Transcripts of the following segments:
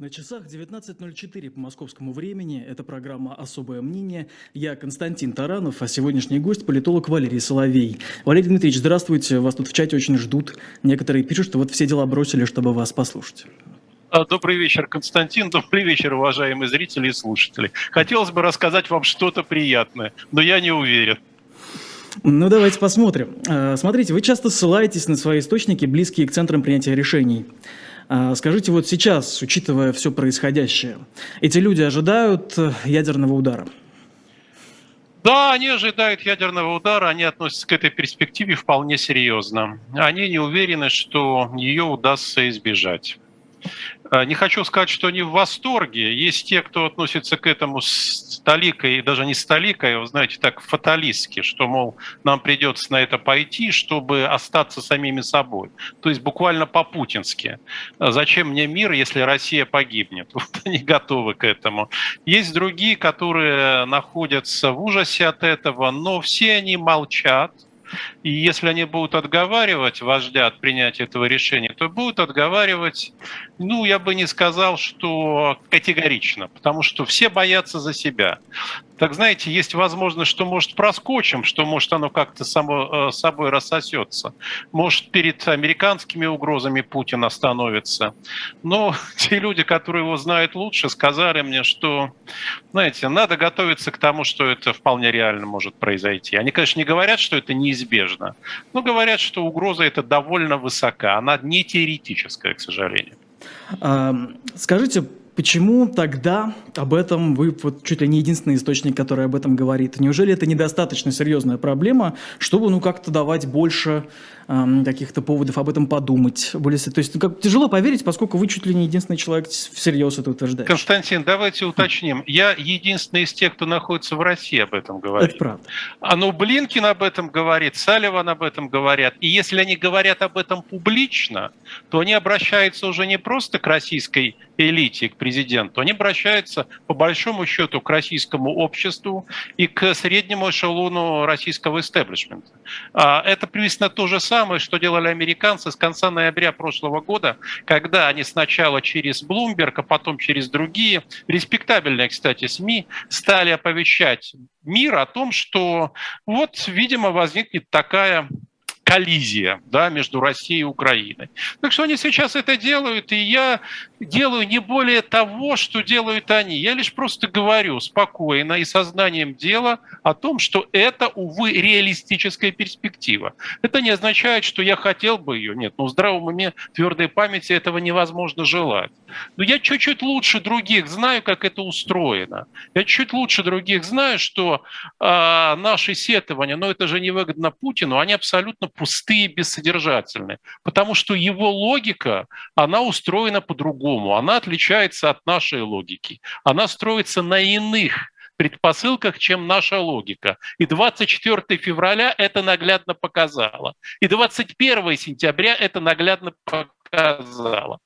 На часах 19.04 по московскому времени. Это программа «Особое мнение». Я Константин Таранов, а сегодняшний гость – политолог Валерий Соловей. Валерий Дмитриевич, здравствуйте. Вас тут в чате очень ждут. Некоторые пишут, что вот все дела бросили, чтобы вас послушать. А, добрый вечер, Константин. Добрый вечер, уважаемые зрители и слушатели. Хотелось бы рассказать вам что-то приятное, но я не уверен. Ну, давайте посмотрим. А, смотрите, вы часто ссылаетесь на свои источники, близкие к центрам принятия решений. А, скажите, вот сейчас, учитывая все происходящее, эти люди ожидают э, ядерного удара? Да, они ожидают ядерного удара, они относятся к этой перспективе вполне серьезно. Они не уверены, что ее удастся избежать. А, не хочу сказать, что они в восторге. Есть те, кто относится к этому с толикой, даже не с толикой, а, вы знаете, так фаталистски, что, мол, нам придется на это пойти, чтобы остаться самими собой. То есть буквально по-путински. А зачем мне мир, если Россия погибнет? Вот они готовы к этому. Есть другие, которые находятся в ужасе от этого, но все они молчат, и если они будут отговаривать вождя от принятия этого решения, то будут отговаривать, ну, я бы не сказал, что категорично, потому что все боятся за себя так знаете, есть возможность, что может проскочим, что может оно как-то само э, собой рассосется. Может перед американскими угрозами Путин остановится. Но те люди, которые его знают лучше, сказали мне, что, знаете, надо готовиться к тому, что это вполне реально может произойти. Они, конечно, не говорят, что это неизбежно, но говорят, что угроза это довольно высока. Она не теоретическая, к сожалению. Скажите, Почему тогда об этом вы вот чуть ли не единственный источник, который об этом говорит? Неужели это недостаточно серьезная проблема, чтобы ну как-то давать больше э, каких-то поводов об этом подумать? Более, то есть как, тяжело поверить, поскольку вы чуть ли не единственный человек всерьез это утверждает. Константин, давайте уточним. Я единственный из тех, кто находится в России, об этом говорит. Это правда. А ну Блинкин об этом говорит, Салливан об этом говорят. И если они говорят об этом публично, то они обращаются уже не просто к российской элите, к президенту, они обращаются по большому счету к российскому обществу и к среднему эшелону российского истеблишмента. А, это приблизительно то же самое, что делали американцы с конца ноября прошлого года, когда они сначала через Bloomberg, а потом через другие, респектабельные, кстати, СМИ, стали оповещать мир о том, что вот, видимо, возникнет такая коллизия да, между Россией и Украиной. Так что они сейчас это делают, и я делаю не более того, что делают они. Я лишь просто говорю спокойно и сознанием дела о том, что это, увы, реалистическая перспектива. Это не означает, что я хотел бы ее. Нет, ну в здравом уме, твердой памяти этого невозможно желать. Но я чуть-чуть лучше других знаю, как это устроено. Я чуть лучше других знаю, что э, наши сетования, но это же невыгодно Путину, они абсолютно пустые, бессодержательные, потому что его логика, она устроена по-другому, она отличается от нашей логики, она строится на иных предпосылках, чем наша логика. И 24 февраля это наглядно показало. И 21 сентября это наглядно показало.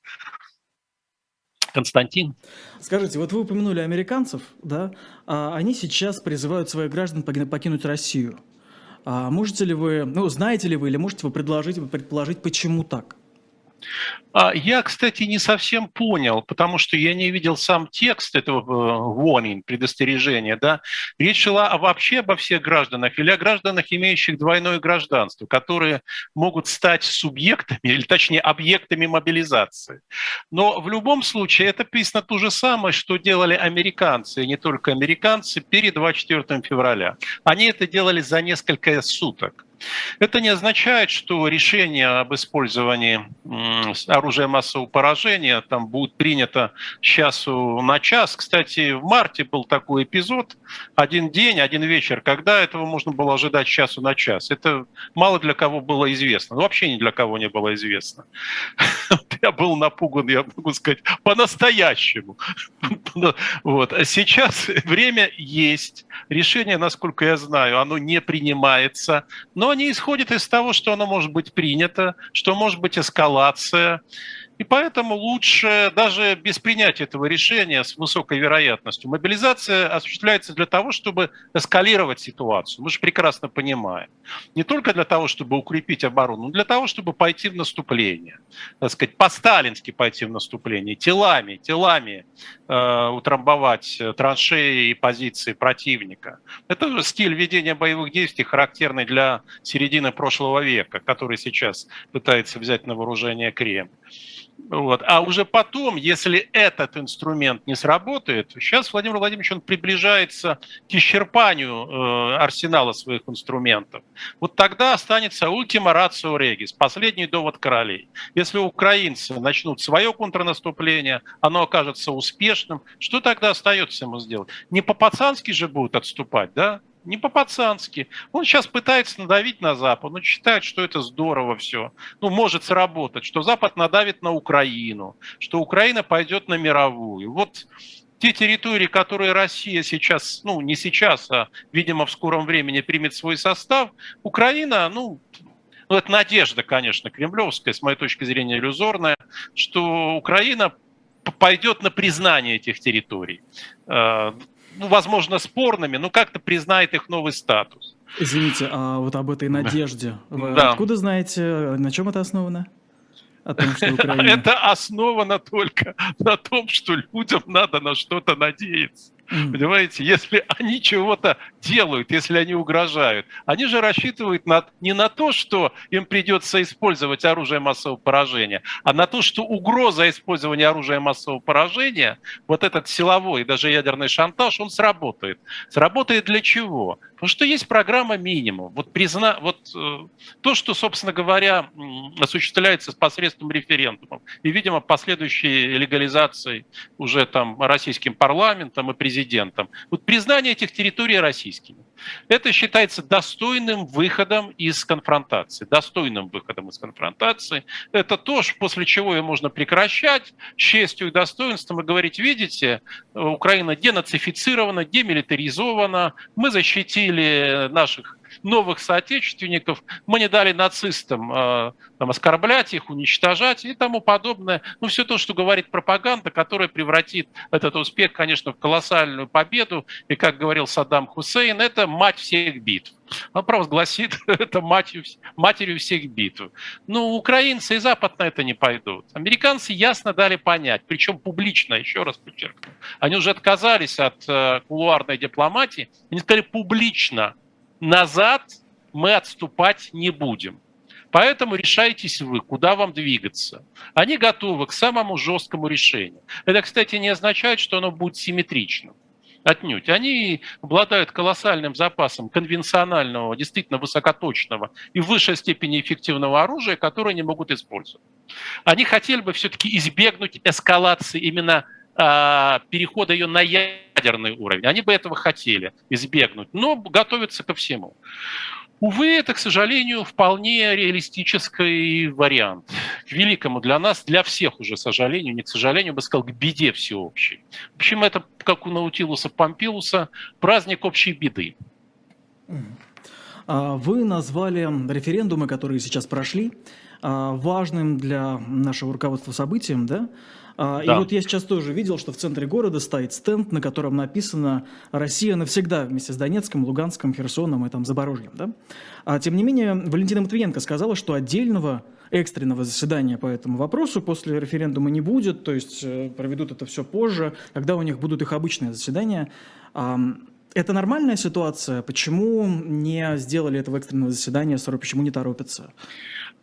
Константин. Скажите, вот вы упомянули американцев, да? А они сейчас призывают своих граждан покинуть Россию. А можете ли вы, ну, знаете ли вы или можете вы предложить, предположить, почему так? А, я, кстати, не совсем понял, потому что я не видел сам текст этого э, warning, предостережения. Да? Речь шла вообще обо всех гражданах или о гражданах, имеющих двойное гражданство, которые могут стать субъектами, или точнее объектами мобилизации. Но в любом случае это писано то же самое, что делали американцы, и не только американцы, перед 24 февраля. Они это делали за несколько суток. Это не означает, что решение об использовании оружия массового поражения там будет принято часу на час. Кстати, в марте был такой эпизод, один день, один вечер, когда этого можно было ожидать часу на час. Это мало для кого было известно, вообще ни для кого не было известно. Я был напуган, я могу сказать, по-настоящему. Вот. Сейчас время есть, решение, насколько я знаю, оно не принимается, но они исходят из того, что оно может быть принято, что может быть эскалация. И поэтому лучше даже без принятия этого решения с высокой вероятностью. Мобилизация осуществляется для того, чтобы эскалировать ситуацию. Мы же прекрасно понимаем. Не только для того, чтобы укрепить оборону, но для того, чтобы пойти в наступление. Так сказать, по-сталински пойти в наступление. Телами, телами э, утрамбовать траншеи и позиции противника. Это стиль ведения боевых действий, характерный для середины прошлого века, который сейчас пытается взять на вооружение Кремль. Вот. А уже потом, если этот инструмент не сработает, сейчас Владимир Владимирович он приближается к исчерпанию э, арсенала своих инструментов. Вот тогда останется ультима рацио регис, последний довод королей. Если украинцы начнут свое контрнаступление, оно окажется успешным, что тогда остается ему сделать? Не по-пацански же будут отступать, да? Не по-пацански. Он сейчас пытается надавить на Запад, он считает, что это здорово все. Ну, может сработать, что Запад надавит на Украину, что Украина пойдет на мировую. Вот те территории, которые Россия сейчас, ну, не сейчас, а, видимо, в скором времени примет свой состав, Украина, ну, ну, это надежда, конечно, кремлевская, с моей точки зрения, иллюзорная, что Украина пойдет на признание этих территорий. Ну, возможно, спорными, но как-то признает их новый статус. Извините, а вот об этой надежде вы да. откуда знаете, на чем это основано? О том, что Украина... Это основано только на том, что людям надо на что-то надеяться. Mm. Понимаете, если они чего-то делают, если они угрожают, они же рассчитывают на, не на то, что им придется использовать оружие массового поражения, а на то, что угроза использования оружия массового поражения, вот этот силовой даже ядерный шантаж, он сработает. Сработает для чего? Потому что есть программа минимум. Вот, призна... вот э, то, что, собственно говоря, осуществляется посредством референдумов и, видимо, последующей легализации уже там российским парламентом и президентом. Вот признание этих территорий российскими. Это считается достойным выходом из конфронтации. Достойным выходом из конфронтации. Это то, после чего ее можно прекращать честью и достоинством и говорить, видите, Украина денацифицирована, демилитаризована, мы защитили наших новых соотечественников, мы не дали нацистам э, там, оскорблять их, уничтожать и тому подобное. Ну, все то, что говорит пропаганда, которая превратит этот успех, конечно, в колоссальную победу. И, как говорил Саддам Хусейн, это мать всех битв. Он провозгласит это матерью, матерью всех битв. Ну, украинцы и Запад на это не пойдут. Американцы ясно дали понять, причем публично, еще раз подчеркну. Они уже отказались от э, кулуарной дипломатии. Они сказали публично, назад мы отступать не будем. Поэтому решайтесь вы, куда вам двигаться. Они готовы к самому жесткому решению. Это, кстати, не означает, что оно будет симметричным. Отнюдь. Они обладают колоссальным запасом конвенционального, действительно высокоточного и в высшей степени эффективного оружия, которое они могут использовать. Они хотели бы все-таки избегнуть эскалации именно перехода ее на ядерный уровень. Они бы этого хотели избегнуть, но готовятся ко всему. Увы, это, к сожалению, вполне реалистический вариант. К великому для нас, для всех уже, к сожалению, не к сожалению, бы сказал, к беде всеобщей. Общем, это, как у Наутилуса Помпилуса, праздник общей беды. А вы назвали референдумы, которые сейчас прошли, а, важным для нашего руководства событием, да? А, да. И вот я сейчас тоже видел, что в центре города стоит стенд, на котором написано «Россия навсегда» вместе с Донецком, Луганском, Херсоном и там Запорожьем. Да? А, тем не менее, Валентина Матвиенко сказала, что отдельного экстренного заседания по этому вопросу после референдума не будет, то есть э, проведут это все позже, когда у них будут их обычные заседания. Это нормальная ситуация? Почему не сделали этого экстренного заседания, почему не торопятся?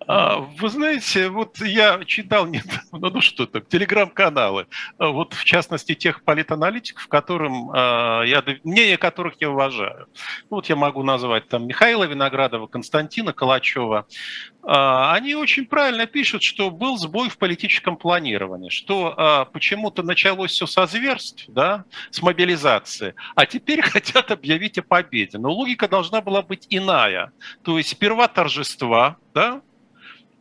А, вы знаете, вот я читал недавно, ну что там, телеграм-каналы, а, вот в частности тех политаналитиков, которым а, я, мнение которых я уважаю. Ну, вот я могу назвать там Михаила Виноградова, Константина Калачева. Они очень правильно пишут, что был сбой в политическом планировании, что почему-то началось все со зверств, да, с мобилизации, а теперь хотят объявить о победе. Но логика должна была быть иная. То есть сперва торжества, да,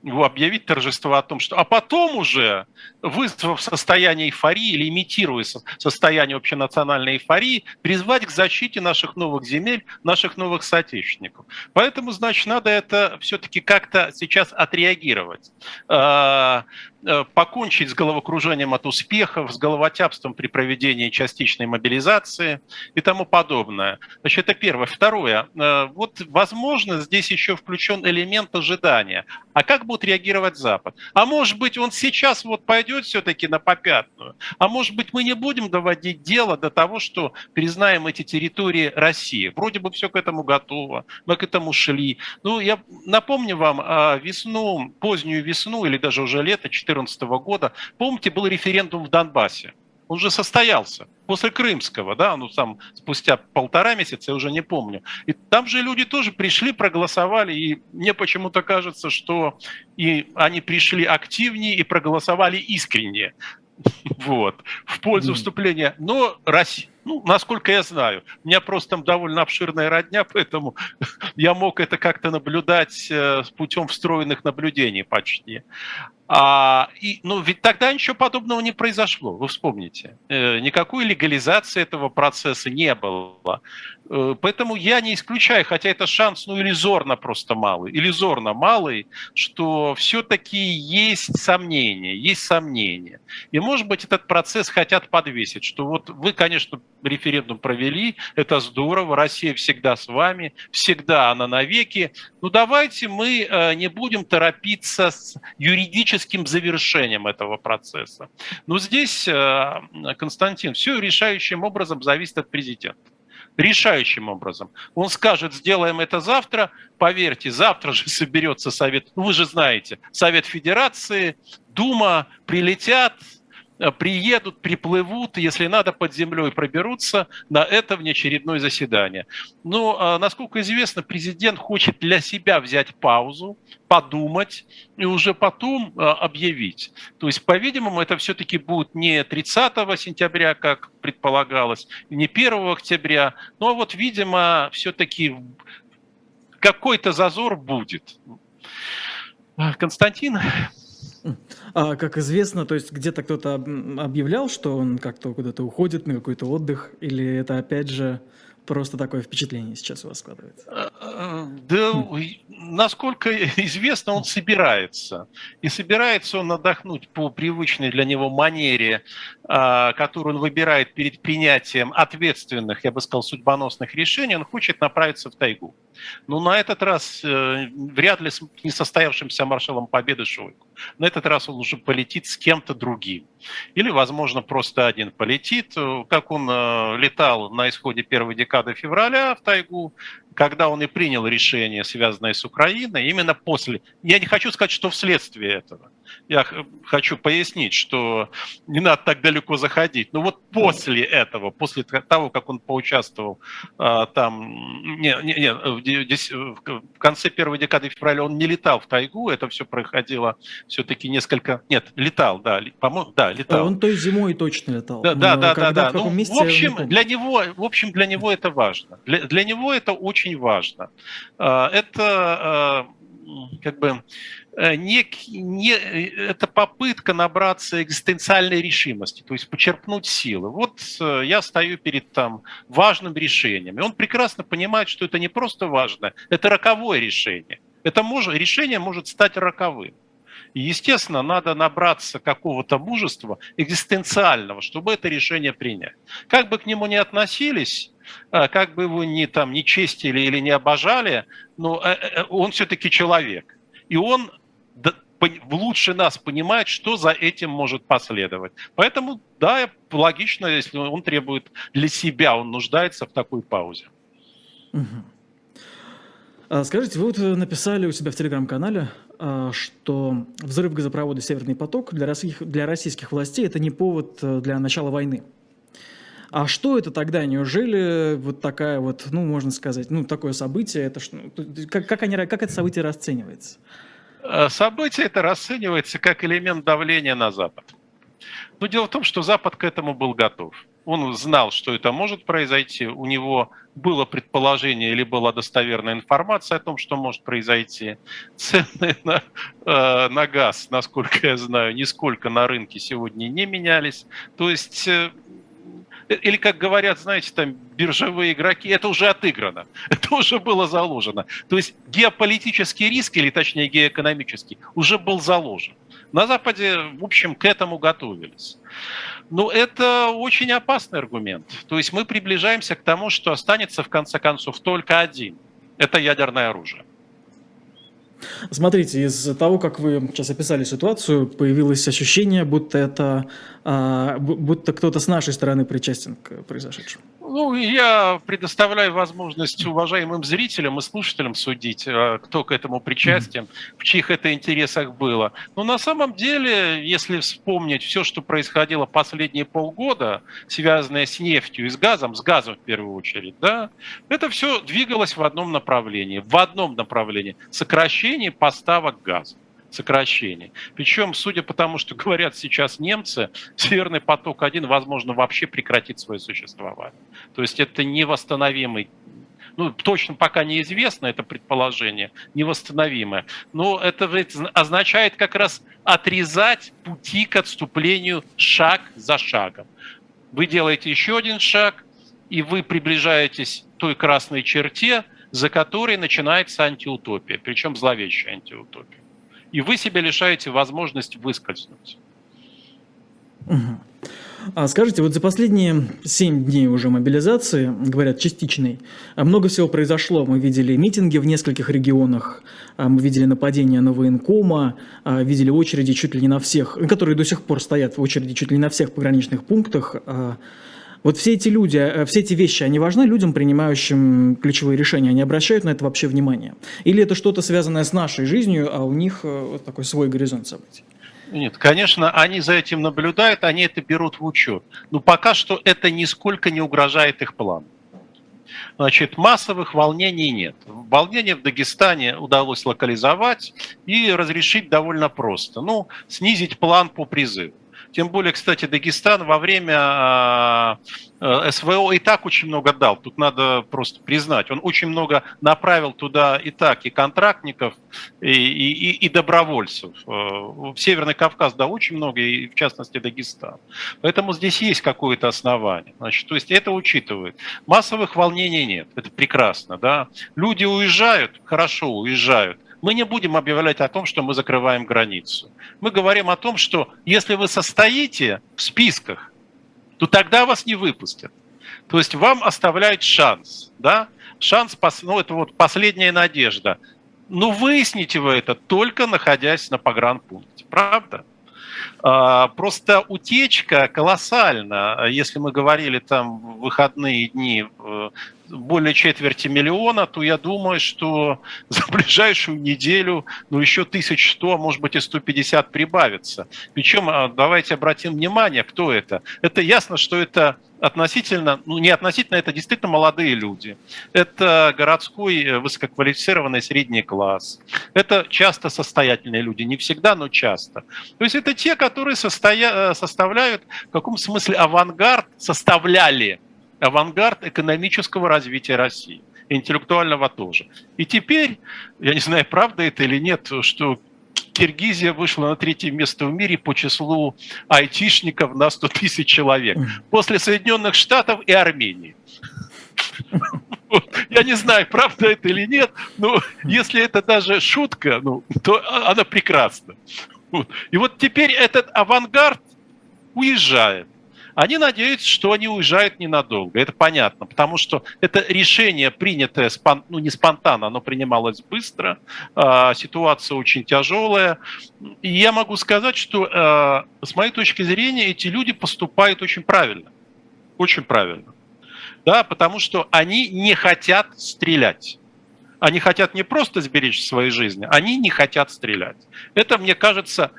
объявить торжество о том, что... А потом уже, вызвав состояние эйфории или имитируя состояние общенациональной эйфории, призвать к защите наших новых земель, наших новых соотечественников. Поэтому, значит, надо это все-таки как-то сейчас отреагировать. Э, покончить с головокружением от успехов, с головотяпством при проведении частичной мобилизации и тому подобное. Значит, это первое. Второе. Э, вот, возможно, здесь еще включен элемент ожидания. А как будет реагировать Запад? А может быть, он сейчас вот пойдет все-таки на попятную? А может быть, мы не будем доводить дело до того, что признаем эти территории России? Вроде бы все к этому готово, мы к этому шли. Ну, я напомню вам, а, весну, позднюю весну или даже уже лето 2014 года, помните, был референдум в Донбассе. Он уже состоялся после Крымского, да, ну там спустя полтора месяца, я уже не помню. И там же люди тоже пришли, проголосовали, и мне почему-то кажется, что и они пришли активнее и проголосовали искренне. Вот, в пользу вступления. Но Россия, ну, насколько я знаю, у меня просто там довольно обширная родня, поэтому я мог это как-то наблюдать э, путем встроенных наблюдений почти. А, и, ну, ведь тогда ничего подобного не произошло, вы вспомните. Э, никакой легализации этого процесса не было. Э, поэтому я не исключаю, хотя это шанс, ну, иллюзорно просто малый, иллюзорно малый, что все-таки есть сомнения, есть сомнения. И, может быть, этот процесс хотят подвесить, что вот вы, конечно, референдум провели, это здорово, Россия всегда с вами, всегда она навеки. Ну давайте мы э, не будем торопиться с юридическим завершением этого процесса. Но здесь, э, Константин, все решающим образом зависит от президента решающим образом. Он скажет, сделаем это завтра, поверьте, завтра же соберется Совет, ну вы же знаете, Совет Федерации, Дума, прилетят, приедут, приплывут, если надо, под землей проберутся на это внеочередное заседание. Но, а, насколько известно, президент хочет для себя взять паузу, подумать и уже потом а, объявить. То есть, по-видимому, это все-таки будет не 30 сентября, как предполагалось, не 1 октября, но вот, видимо, все-таки какой-то зазор будет. Константин, а, как известно, то есть где-то кто-то объявлял, что он как-то куда-то уходит на какой-то отдых, или это опять же просто такое впечатление сейчас у вас складывается? А, а, да, насколько известно, он собирается. И собирается он отдохнуть по привычной для него манере, которую он выбирает перед принятием ответственных, я бы сказал, судьбоносных решений. Он хочет направиться в тайгу. Но на этот раз э, вряд ли с несостоявшимся маршалом Победы Шойгу. На этот раз он уже полетит с кем-то другим. Или, возможно, просто один полетит, как он э, летал на исходе первой декады февраля в тайгу, когда он и принял решение, связанное с Украиной, именно после. Я не хочу сказать, что вследствие этого я хочу пояснить, что не надо так далеко заходить. Но вот после этого, после того, как он поучаствовал а, там, не, не, не, в конце первой декады февраля он не летал в тайгу, это все происходило все-таки несколько... Нет, летал, да, по-моему, да, летал. Он той зимой точно летал. Да, да, да, да. да. Ну, в общем, для него, в общем, для него это важно. Для, для него это очень важно. А, это а, как бы Э, не, не, это попытка набраться экзистенциальной решимости, то есть почерпнуть силы. Вот э, я стою перед там важным решением, и он прекрасно понимает, что это не просто важно, это роковое решение. Это может, решение может стать роковым. И, естественно, надо набраться какого-то мужества экзистенциального, чтобы это решение принять. Как бы к нему ни относились, э, как бы его ни, там, не честили или не обожали, но он все-таки человек. И он лучше нас понимает, что за этим может последовать. Поэтому, да, логично, если он требует для себя, он нуждается в такой паузе. А скажите, вы вот написали у себя в телеграм-канале, а, что взрыв газопровода «Северный поток» для российских, для российских властей – это не повод э, для начала войны. А что это тогда? Неужели вот такая вот, ну, можно сказать, ну, такое событие, это что, как, как, они, как это событие расценивается? Э, событие это расценивается как элемент давления на Запад. Но дело в том, что Запад к этому был готов. Он знал, что это может произойти. У него было предположение или была достоверная информация о том, что может произойти. Цены на, э, на газ, насколько я знаю, нисколько на рынке сегодня не менялись. То есть э, или, как говорят, знаете, там биржевые игроки, это уже отыграно, это уже было заложено. То есть геополитический риск, или точнее геоэкономический, уже был заложен. На Западе, в общем, к этому готовились. Но это очень опасный аргумент. То есть мы приближаемся к тому, что останется в конце концов только один. Это ядерное оружие. Смотрите, из того, как вы сейчас описали ситуацию, появилось ощущение, будто это, а, будто кто-то с нашей стороны причастен к произошедшему. Ну, я предоставляю возможность уважаемым зрителям и слушателям судить, а, кто к этому причастен, в чьих это интересах было. Но на самом деле, если вспомнить все, что происходило последние полгода, связанное с нефтью и с газом, с газом в первую очередь, да, это все двигалось в одном направлении, в одном направлении – сокращение поставок газа сокращений. Причем, судя по тому, что говорят сейчас немцы, Северный поток-1, возможно, вообще прекратит свое существование. То есть это невосстановимый ну, точно пока неизвестно это предположение, невосстановимое, но это означает как раз отрезать пути к отступлению шаг за шагом. Вы делаете еще один шаг, и вы приближаетесь к той красной черте, за которой начинается антиутопия, причем зловещая антиутопия и вы себя лишаете возможности выскользнуть. А скажите, вот за последние 7 дней уже мобилизации, говорят, частичной, а много всего произошло. Мы видели митинги в нескольких регионах, а мы видели нападения на военкома, видели очереди чуть ли не на всех, которые до сих пор стоят в очереди чуть ли не на всех пограничных пунктах. Вот все эти люди, э, все эти вещи, они важны людям, принимающим ключевые решения? Они обращают на это вообще внимание? Или это что-то связанное с нашей жизнью, а у них э, вот такой свой горизонт событий? Нет, конечно, они за этим наблюдают, они это берут в учет. Но пока что это нисколько не угрожает их плану. Значит, массовых волнений нет. Волнение в Дагестане удалось локализовать и разрешить довольно просто. Ну, снизить план по призыву. Тем более, кстати, Дагестан во время а, а, СВО и так очень много дал. Тут надо просто признать. Он очень много направил туда и так и контрактников, и, и, и добровольцев. Э, в Северный Кавказ дал очень много, и в частности Дагестан. Поэтому здесь есть какое-то основание. Значит, то есть это учитывает. Массовых волнений нет. Это прекрасно. Да? Люди уезжают, хорошо уезжают мы не будем объявлять о том, что мы закрываем границу. Мы говорим о том, что если вы состоите в списках, то тогда вас не выпустят. То есть вам оставляют шанс, да? Шанс, ну это вот последняя надежда. Но выясните вы это только находясь на погранпункте, правда? А, просто утечка колоссальна. Если мы говорили там в выходные дни э, более четверти миллиона, то я думаю, что за ближайшую неделю ну, еще 1100, а может быть и 150 прибавится. Причем а, давайте обратим внимание, кто это. Это ясно, что это относительно, ну не относительно, это действительно молодые люди. Это городской э, высококвалифицированный средний класс. Это часто состоятельные люди, не всегда, но часто. То есть это те, которые состоя... Э, составляют в каком смысле авангард, составляли авангард экономического развития России, интеллектуального тоже. И теперь, я не знаю, правда это или нет, что Киргизия вышла на третье место в мире по числу айтишников на 100 тысяч человек. После Соединенных Штатов и Армении. Я не знаю, правда это или нет, но если это даже шутка, ну, то она прекрасна. И вот теперь этот авангард уезжает. Они надеются, что они уезжают ненадолго. Это понятно, потому что это решение, принятое спон... ну, не спонтанно, оно принималось быстро. Э, ситуация очень тяжелая. И я могу сказать, что э, с моей точки зрения эти люди поступают очень правильно. Очень правильно. Да, потому что они не хотят стрелять. Они хотят не просто сберечь свои жизни, они не хотят стрелять. Это, мне кажется,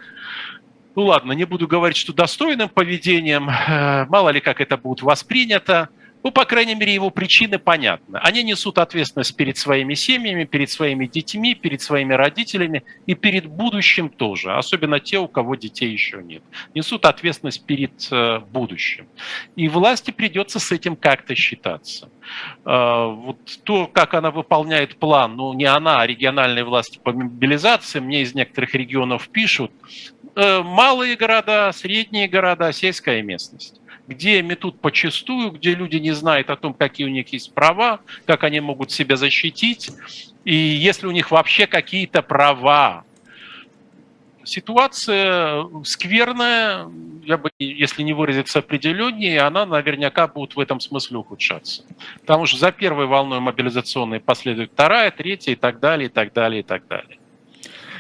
ну ладно, не буду говорить, что достойным поведением, э, мало ли как это будет воспринято, ну, по крайней мере, его причины понятны. Они несут ответственность перед своими семьями, перед своими детьми, перед своими родителями и перед будущим тоже, особенно те, у кого детей еще нет. Несут ответственность перед э, будущим. И власти придется с этим как-то считаться. Э, вот то, как она выполняет план, ну, не она, а региональные власти по мобилизации, мне из некоторых регионов пишут, малые города, средние города, сельская местность где метут почастую, где люди не знают о том, какие у них есть права, как они могут себя защитить, и если у них вообще какие-то права. ситуация скверная, я бы, если не выразиться определеннее, она наверняка будет в этом смысле ухудшаться. Потому что за первой волной мобилизационной последует вторая, третья и так далее, и так далее, и так далее.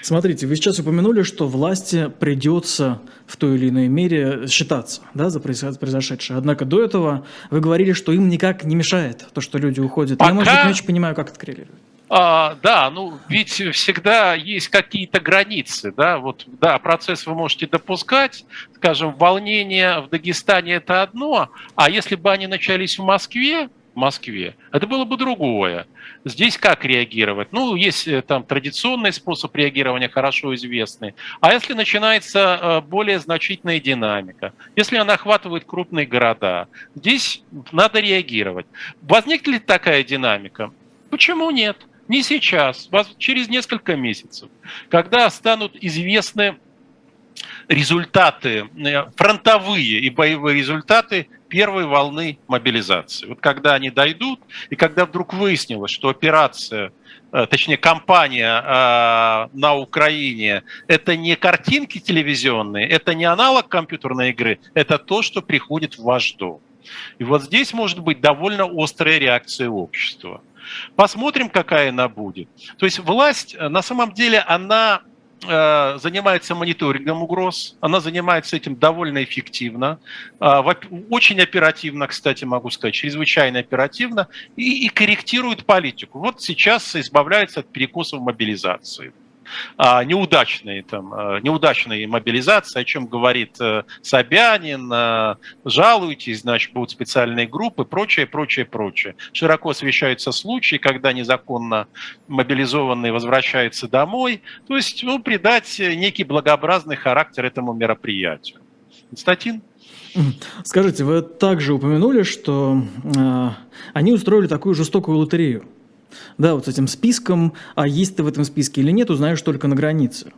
Смотрите, вы сейчас упомянули, что власти придется в той или иной мере считаться да, за произошедшее. Однако до этого вы говорили, что им никак не мешает то, что люди уходят. Пока... Я, может быть, не очень понимаю, как это коррелирует. А, да, ну ведь всегда есть какие-то границы, да, вот, да, процесс вы можете допускать, скажем, волнение в Дагестане это одно, а если бы они начались в Москве, Москве, это было бы другое. Здесь как реагировать? Ну, есть э, там традиционный способ реагирования, хорошо известный. А если начинается э, более значительная динамика, если она охватывает крупные города, здесь надо реагировать. Возникнет ли такая динамика? Почему нет? Не сейчас, через несколько месяцев, когда станут известны результаты, э, фронтовые и боевые результаты первой волны мобилизации. Вот когда они дойдут, и когда вдруг выяснилось, что операция, э, точнее кампания э, на Украине, это не картинки телевизионные, это не аналог компьютерной игры, это то, что приходит в ваш дом. И вот здесь может быть довольно острая реакция общества. Посмотрим, какая она будет. То есть власть, э, на самом деле, она занимается мониторингом угроз, она занимается этим довольно эффективно, э, очень оперативно, кстати, могу сказать, чрезвычайно оперативно, и, и корректирует политику. Вот сейчас избавляется от перекосов мобилизации. а, неудачной, там, а, неудачной мобилизации, о чем говорит э, Собянин, э, жалуйтесь, значит, будут специальные группы, прочее, прочее, прочее. Широко освещаются случаи, когда незаконно мобилизованные возвращаются домой, то есть ну, придать некий благообразный характер этому мероприятию. Константин? Скажите, вы также упомянули, что э, они устроили такую жестокую лотерею. Да, вот с этим списком, а есть ты в этом списке или нет, узнаешь только на границе.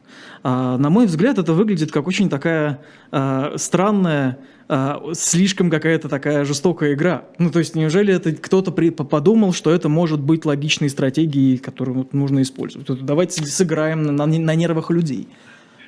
А, на мой взгляд, это выглядит как очень такая а, странная, а, слишком какая-то такая жестокая игра. Ну, то есть, неужели это кто-то при, подумал, что это может быть логичной стратегией, которую вот, нужно использовать? Вот, давайте сыграем на, на, на нервах людей.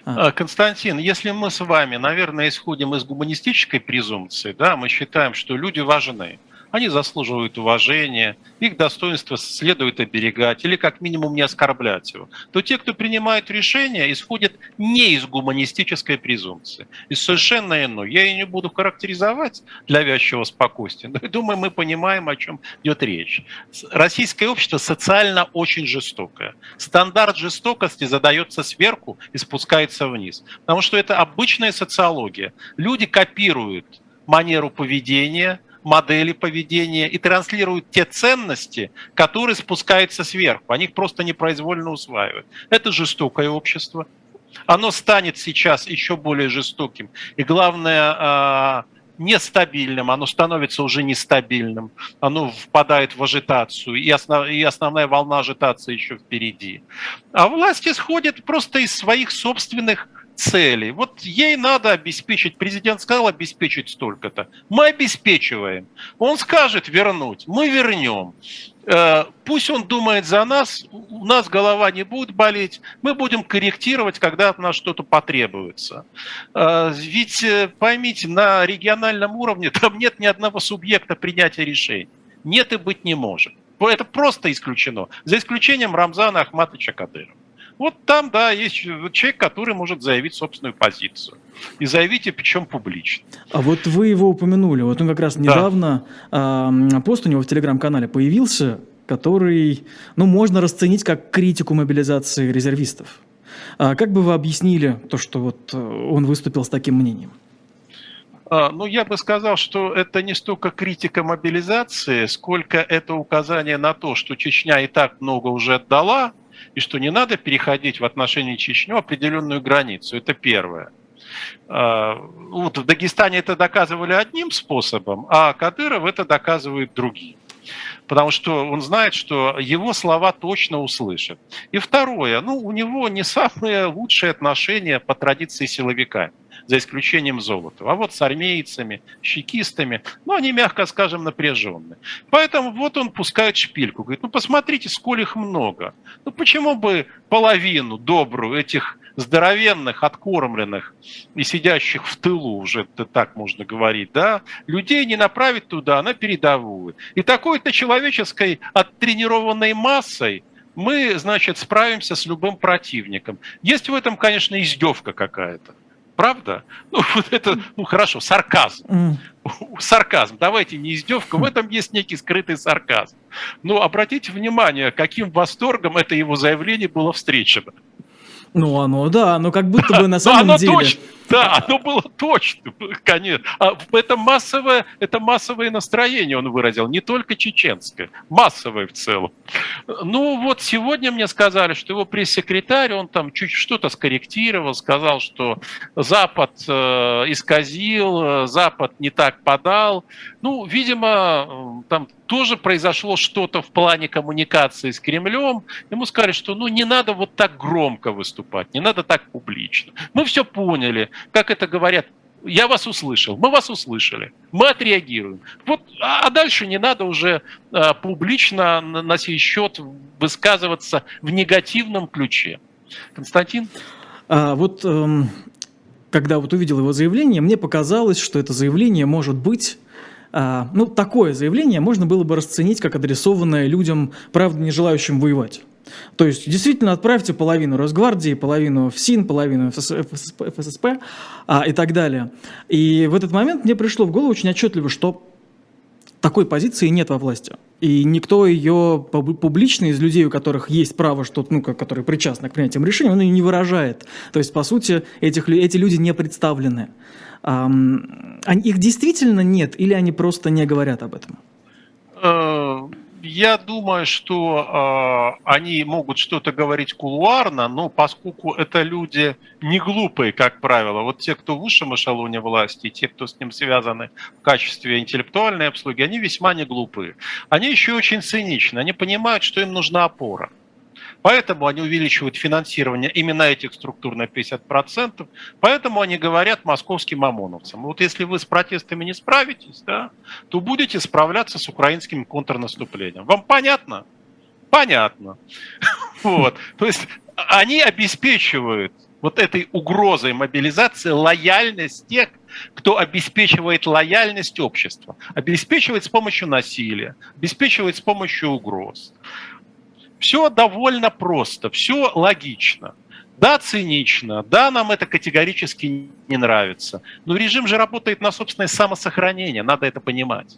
А. Константин, если мы с вами, наверное, исходим из гуманистической презумпции, да, мы считаем, что люди важны, они заслуживают уважения, их достоинство следует оберегать или как минимум не оскорблять его, то те, кто принимает решения, исходят не из гуманистической презумпции, из совершенно иной. Я ее не буду характеризовать для вязчего спокойствия, но думаю, мы понимаем, о чем идет речь. Российское общество социально очень жестокое. Стандарт жестокости задается сверху и спускается вниз, потому что это обычная социология. Люди копируют манеру поведения, модели поведения и транслируют те ценности, которые спускаются сверху. Они их просто непроизвольно усваивают. Это жестокое общество. Оно станет сейчас еще более жестоким. И главное, а, нестабильным, оно становится уже нестабильным, оно впадает в ажитацию, и, основ, и основная волна ажитации еще впереди. А власть исходит просто из своих собственных целей. Вот ей надо обеспечить, президент сказал обеспечить столько-то. Мы обеспечиваем. Он скажет вернуть, мы вернем. Э, пусть он думает за нас, у нас голова не будет болеть, мы будем корректировать, когда от нас что-то потребуется. Э, ведь э, поймите, на региональном уровне там нет ни одного субъекта принятия решений. Нет и быть не может. Это просто исключено. За исключением Рамзана Ахматовича Кадырова. Вот там, да, есть человек, который может заявить собственную позицию. И заявить, причем публично. А вот вы его упомянули. Вот он как раз недавно, да. э, пост у него в телеграм-канале появился, который, ну, можно расценить как критику мобилизации резервистов. А как бы вы объяснили то, что вот э, он выступил с таким мнением? А, ну, я бы сказал, что это не столько критика мобилизации, сколько это указание на то, что Чечня и так много уже отдала, и что не надо переходить в отношении Чечни определенную границу. Это первое. А, вот в Дагестане это доказывали одним способом, а Кадыров это доказывает другим. Потому что он знает, что его слова точно услышат. И второе, ну, у него не самые лучшие отношения по традиции силовиками. За исключением золота. А вот с армейцами, чекистами, ну, они, мягко скажем, напряженные. Поэтому вот он пускает шпильку. Говорит, ну, посмотрите, сколь их много. Ну, почему бы половину добрую этих здоровенных, откормленных и сидящих в тылу, уже так можно говорить, да, людей не направить туда, на передовую. И такой-то человеческой оттренированной массой мы, значит, справимся с любым противником. Есть в этом, конечно, издевка какая-то. Правда? Ну, вот это, ну хорошо, сарказм. Mm. Сарказм. Давайте не издевка, в этом есть некий скрытый сарказм. Но обратите внимание, каким восторгом это его заявление было встречено. Ну, оно, да, оно как будто бы на самом деле... Точно, да, оно было точно, конечно. А это массовое, это массовое настроение он выразил, не только чеченское, массовое в целом. Ну вот сегодня мне сказали, что его пресс-секретарь, он там чуть что-то скорректировал, сказал, что Запад э, исказил, Запад не так подал. Ну, видимо, там тоже произошло что-то в плане коммуникации с Кремлем. Ему сказали, что ну не надо вот так громко выступать, не надо так публично. Мы все поняли, как это говорят я вас услышал, мы вас услышали, мы отреагируем. Вот, а, а дальше не надо уже а, публично на, на сей счет высказываться в негативном ключе. Константин? А, вот эм, когда вот увидел его заявление, мне показалось, что это заявление может быть ну, такое заявление можно было бы расценить как адресованное людям, правда, не желающим воевать. То есть, действительно, отправьте половину Росгвардии, половину ФСИН, половину ФССП, ФССП а, и так далее. И в этот момент мне пришло в голову очень отчетливо, что такой позиции нет во власти. И никто ее публично из людей, у которых есть право, что, ну, которые причастны к принятиям решений, он ее не выражает. То есть, по сути, этих, эти люди не представлены. Их действительно нет или они просто не говорят об этом? Я думаю, что э, они могут что-то говорить кулуарно, но поскольку это люди не глупые, как правило, вот те, кто в высшем эшелоне власти, те, кто с ним связаны в качестве интеллектуальной обслуги, они весьма не глупые. Они еще очень циничны, они понимают, что им нужна опора. Поэтому они увеличивают финансирование именно этих структур на 50%. Поэтому они говорят московским ОМОНовцам. Вот если вы с протестами не справитесь, да, то будете справляться с украинским контрнаступлением. Вам понятно? Понятно. Вот. То есть они обеспечивают вот этой угрозой мобилизации лояльность тех, кто обеспечивает лояльность общества, обеспечивает с помощью насилия, обеспечивает с помощью угроз. Все довольно просто, все логично. Да, цинично, да, нам это категорически не нравится. Но режим же работает на собственное самосохранение, надо это понимать.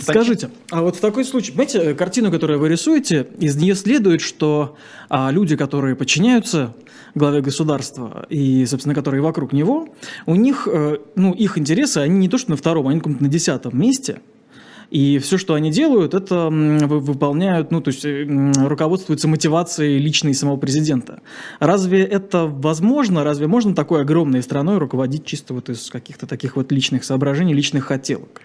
Скажите, а вот в такой случай, понимаете, картину, которую вы рисуете, из нее следует, что а, люди, которые подчиняются главе государства и, собственно, которые вокруг него, у них, э, ну, их интересы, они не то что на втором, они на десятом месте – и все, что они делают, это выполняют, ну, то есть руководствуются мотивацией личной самого президента. Разве это возможно? Разве можно такой огромной страной руководить чисто вот из каких-то таких вот личных соображений, личных хотелок?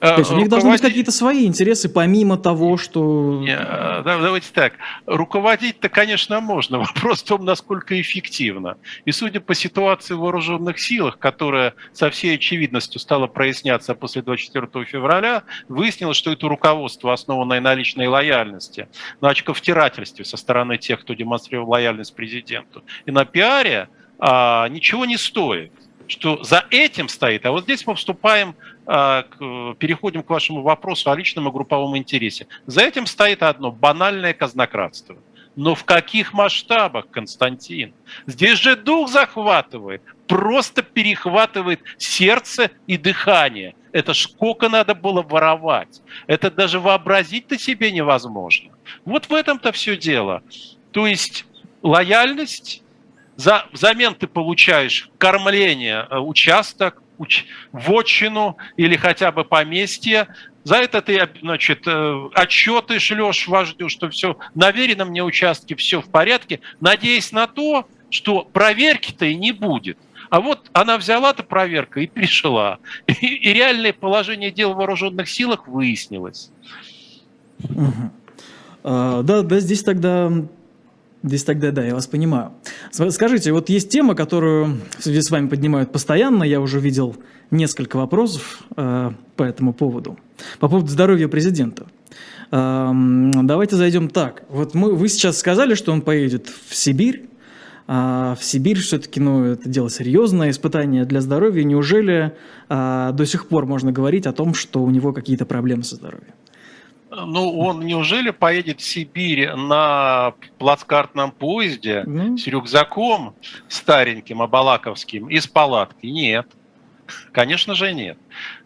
То есть у них должны быть какие-то свои интересы, помимо того, что... Э, давайте так. Руководить-то, конечно, можно. Вопрос в том, насколько эффективно. И судя по ситуации в вооруженных силах, которая со всей очевидностью стала проясняться после 24 февраля, выяснилось, что это руководство, основанное на личной лояльности, на очковтирательстве со стороны тех, кто демонстрировал лояльность президенту, и на пиаре, а, ничего не стоит что за этим стоит. А вот здесь мы вступаем, а, переходим к вашему вопросу о личном и групповом интересе. За этим стоит одно – банальное казнократство. Но в каких масштабах, Константин? Здесь же дух захватывает, просто перехватывает сердце и дыхание. Это сколько надо было воровать. Это даже вообразить-то себе невозможно. Вот в этом-то все дело. То есть лояльность за, взамен ты получаешь кормление, э, участок, уч, вотчину или хотя бы поместье. За это ты, значит, э, отчеты шлешь вождю, что все на веренном мне участке все в порядке, надеясь на то, что проверки-то и не будет. А вот она взяла-то проверка и пришла. И, и реальное положение дел в вооруженных силах выяснилось. Угу. А, да, да, здесь тогда Здесь тогда да, я вас понимаю. Скажите, вот есть тема, которую в связи с вами поднимают постоянно. Я уже видел несколько вопросов э, по этому поводу. По поводу здоровья президента. Э, давайте зайдем так. Вот мы, вы сейчас сказали, что он поедет в Сибирь. А в Сибирь все-таки, ну, это дело серьезное, испытание для здоровья. Неужели а, до сих пор можно говорить о том, что у него какие-то проблемы со здоровьем? Ну, он неужели поедет в Сибирь на плацкартном поезде mm. с рюкзаком стареньким, абалаковским, из палатки? Нет. Конечно же, нет.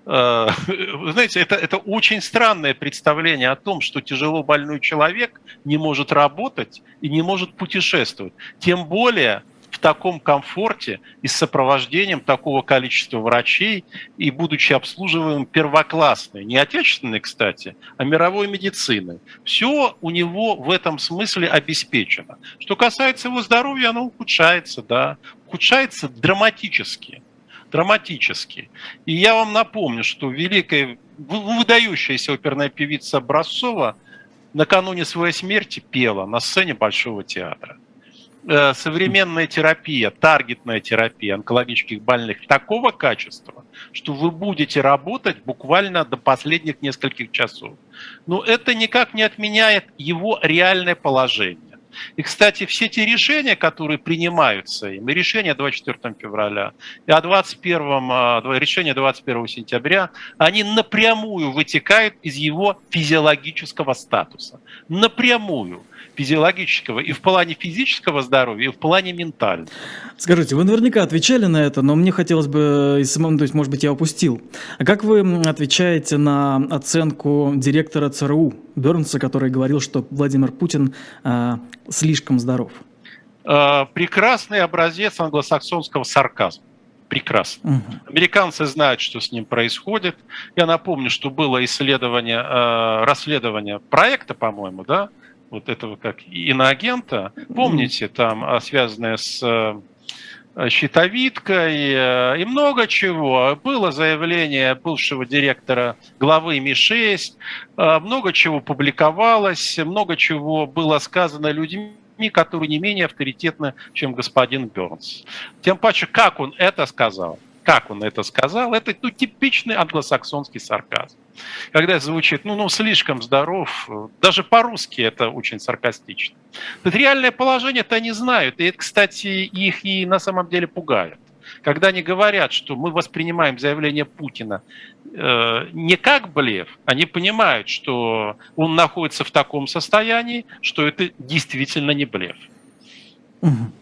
Э, вы знаете, это, это очень странное представление о том, что тяжело больной человек не может работать и не может путешествовать. Тем более таком комфорте и с сопровождением такого количества врачей и будучи обслуживаемым первоклассной, не отечественной, кстати, а мировой медицины. Все у него в этом смысле обеспечено. Что касается его здоровья, оно ухудшается, да, ухудшается драматически драматически. И я вам напомню, что великая, выдающаяся оперная певица Образцова накануне своей смерти пела на сцене Большого театра. Э, современная терапия, таргетная терапия онкологических больных такого качества, что вы будете работать буквально до последних нескольких часов. Но это никак не отменяет его реальное положение. И, кстати, все те решения, которые принимаются им, и решение 24 февраля, и о 21, э, решение 21 сентября, они напрямую вытекают из его физиологического статуса. Напрямую физиологического и в плане физического здоровья, и в плане ментального. Скажите, вы наверняка отвечали на это, но мне хотелось бы, и самому, то есть, может быть, я упустил. А как вы отвечаете на оценку директора ЦРУ Бернса, который говорил, что Владимир Путин э, слишком здоров? Э, прекрасный образец англосаксонского сарказма прекрасно. Угу. Американцы знают, что с ним происходит. Я напомню, что было исследование, э, расследование проекта, по-моему, да, вот этого как иноагента. Помните, там а, связанное с э, щитовидкой э, и много чего. Было заявление бывшего директора главы МИ-6, э, много чего публиковалось, много чего было сказано людьми, которые не менее авторитетны, чем господин Бернс. Тем паче, как он это сказал – как он это сказал, это ну, типичный англосаксонский сарказм. Когда звучит, ну, ну, слишком здоров, даже по-русски это очень саркастично. Тут реальное положение-то они знают, и это, кстати, их и на самом деле пугает. Когда они говорят, что мы воспринимаем заявление Путина э, не как блеф, они понимают, что он находится в таком состоянии, что это действительно не блеф. Угу.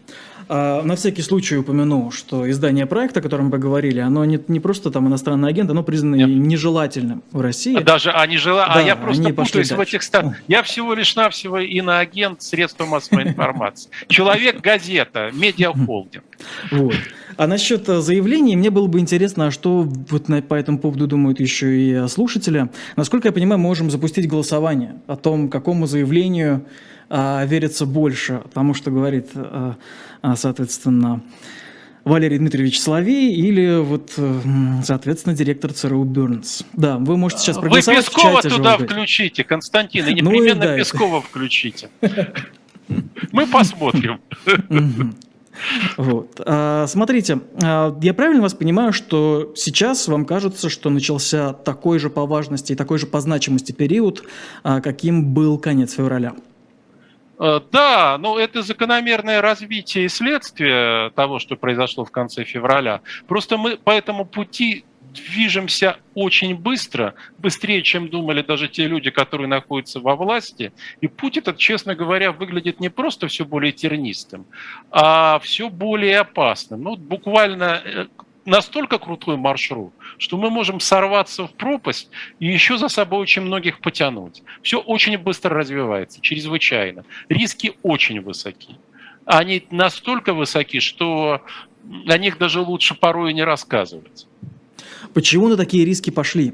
А, на всякий случай упомяну, что издание проекта, о котором мы поговорили, оно не, не просто там иностранный агент, оно признано Нет. нежелательным в России. А даже они жела... А да, а я просто путаюсь в этих стар... Я всего лишь навсего иноагент средства массовой информации. Человек-газета, медиахолдинг. Вот. А насчет э, заявлений, мне было бы интересно, а что вот на, по этому поводу думают еще и слушатели. Насколько я понимаю, мы можем запустить голосование о том, какому заявлению а, верится больше тому, что говорит, а, а, соответственно, Валерий Дмитриевич Соловей или вот, соответственно, директор ЦРУ Бернс. Да, вы можете сейчас проголосовать. Вы Пескова туда включите, Константин, и непременно ну, да, Пескова это... включите. Мы посмотрим. Вот. А, смотрите, я правильно вас понимаю, что сейчас вам кажется, что начался такой же по важности и такой же по значимости период, каким был конец февраля? Э, да, но это закономерное развитие и следствие того, что произошло в конце февраля. Просто мы по этому пути движемся очень быстро, быстрее, чем думали даже те люди, которые находятся во власти. И путь этот, честно говоря, выглядит не просто все более тернистым, а все более опасным. Ну, буквально э, настолько крутой маршрут, что мы можем сорваться в пропасть и еще за собой очень многих потянуть. Все очень быстро развивается, чрезвычайно. Риски очень высоки. Они настолько высоки, что о них даже лучше порой не рассказывать. Почему на такие риски пошли?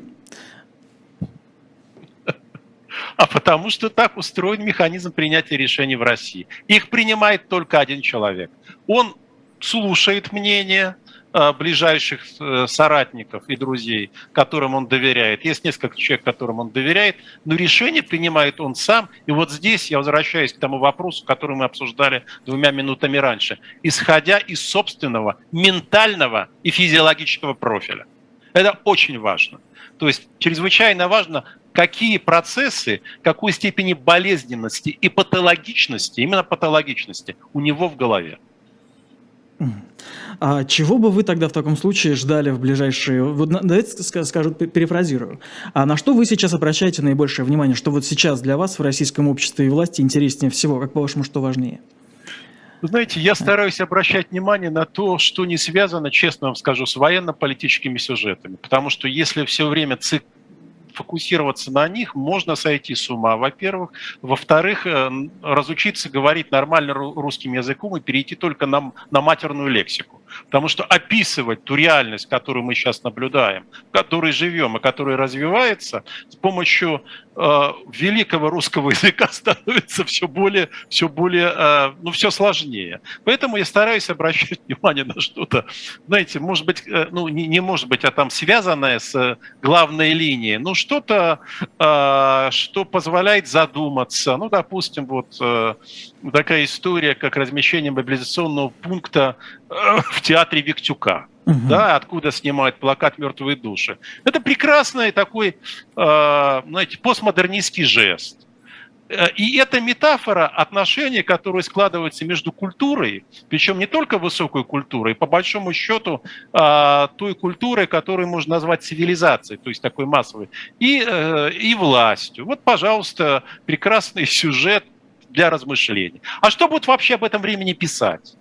А потому что так устроен механизм принятия решений в России. Их принимает только один человек. Он слушает мнение, ближайших э, соратников и друзей, которым он доверяет. Есть несколько человек, которым он доверяет, но решение принимает он сам. И вот здесь я возвращаюсь к тому вопросу, который мы обсуждали двумя минутами раньше, исходя из собственного ментального и физиологического профиля. Это очень важно. То есть чрезвычайно важно, какие процессы, какой степени болезненности и патологичности, именно патологичности у него в голове. А чего бы вы тогда в таком случае ждали в ближайшие... Вот давайте скажу, перефразирую. А на что вы сейчас обращаете наибольшее внимание? Что вот сейчас для вас в российском обществе и власти интереснее всего? Как по-вашему, что важнее? Вы знаете, я стараюсь обращать внимание на то, что не связано, честно вам скажу, с военно-политическими сюжетами. Потому что если все время цик фокусироваться на них, можно сойти с ума, во-первых. Во-вторых, э, разучиться говорить нормально русским языком и перейти только на, на матерную лексику. Потому что описывать ту реальность, которую мы сейчас наблюдаем, в которой живем и которая развивается, с помощью э, великого русского языка становится все более, все более, э, ну, все сложнее. Поэтому я стараюсь обращать внимание на что-то, знаете, может быть, э, ну, не, не может быть, а там связанное с главной линией, ну, что-то, э, что позволяет задуматься. Ну, допустим, вот э, такая история, как размещение мобилизационного пункта э, в театре Виктюка. Угу. Да, откуда снимают плакат «Мертвые души». Это прекрасный такой, э, знаете, постмодернистский жест. Э, и это метафора отношения, которые складываются между культурой, причем не только высокой культурой, по большому счету той культурой, которую можно назвать цивилизацией, то есть такой массовой, и, и властью. Вот, пожалуйста, прекрасный сюжет для размышлений. А что будут вообще об этом времени писать?